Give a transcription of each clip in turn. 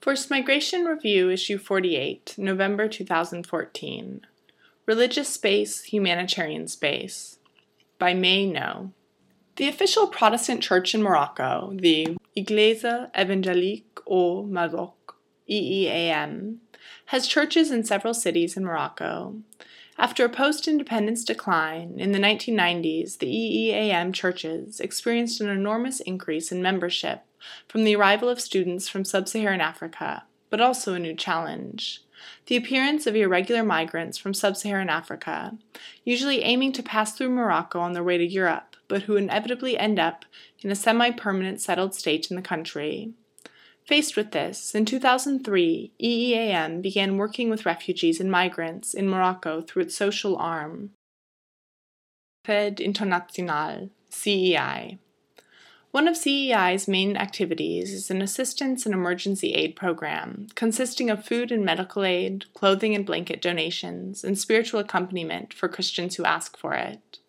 Forced Migration Review, Issue 48, November 2014. Religious Space, Humanitarian Space. By May Ngo. The official Protestant church in Morocco, the Église Évangélique au Maroc, EEAM, has churches in several cities in Morocco. After a post independence decline in the 1990s, the EEAM churches experienced an enormous increase in membership from the arrival of students from sub Saharan Africa, but also a new challenge the appearance of irregular migrants from sub Saharan Africa, usually aiming to pass through Morocco on their way to Europe, but who inevitably end up in a semi permanent settled state in the country. Faced with this, in 2003, EEAM began working with refugees and migrants in Morocco through its social arm, Fed International, CEI. One of CEI's main activities is an assistance and emergency aid program consisting of food and medical aid, clothing and blanket donations, and spiritual accompaniment for Christians who ask for it.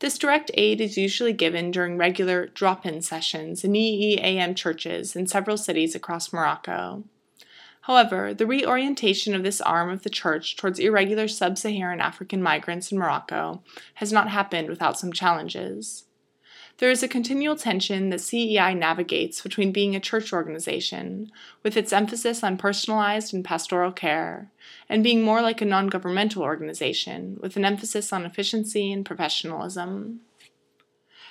This direct aid is usually given during regular drop in sessions in EEAM churches in several cities across Morocco. However, the reorientation of this arm of the church towards irregular sub Saharan African migrants in Morocco has not happened without some challenges. There is a continual tension that CEI navigates between being a church organization, with its emphasis on personalized and pastoral care, and being more like a non governmental organization, with an emphasis on efficiency and professionalism.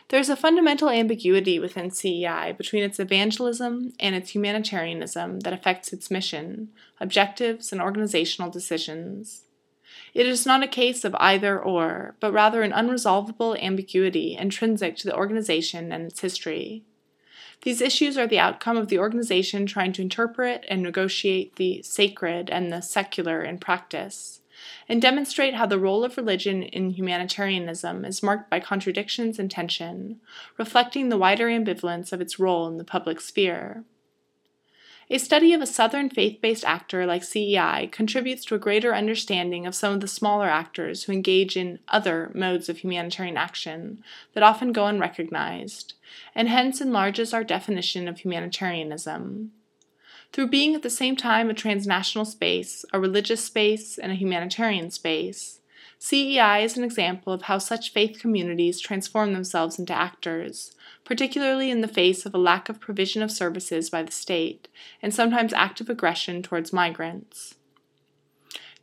There is a fundamental ambiguity within CEI between its evangelism and its humanitarianism that affects its mission, objectives, and organizational decisions. It is not a case of either or, but rather an unresolvable ambiguity intrinsic to the organization and its history. These issues are the outcome of the organization trying to interpret and negotiate the sacred and the secular in practice, and demonstrate how the role of religion in humanitarianism is marked by contradictions and tension, reflecting the wider ambivalence of its role in the public sphere. A study of a Southern faith based actor like CEI contributes to a greater understanding of some of the smaller actors who engage in other modes of humanitarian action that often go unrecognized, and hence enlarges our definition of humanitarianism. Through being at the same time a transnational space, a religious space, and a humanitarian space, CEI is an example of how such faith communities transform themselves into actors, particularly in the face of a lack of provision of services by the state, and sometimes active aggression towards migrants.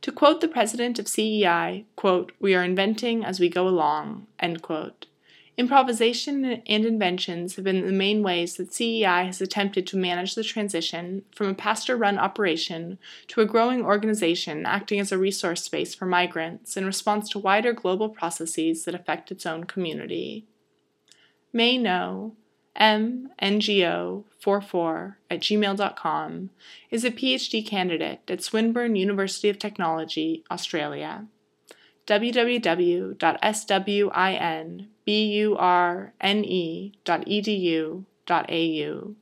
To quote the president of CEI, quote, we are inventing as we go along, end quote. Improvisation and inventions have been the main ways that CEI has attempted to manage the transition from a pastor run operation to a growing organization acting as a resource space for migrants in response to wider global processes that affect its own community. May Ngo mngo44 at gmail.com is a PhD candidate at Swinburne University of Technology, Australia www.swinburne.edu.au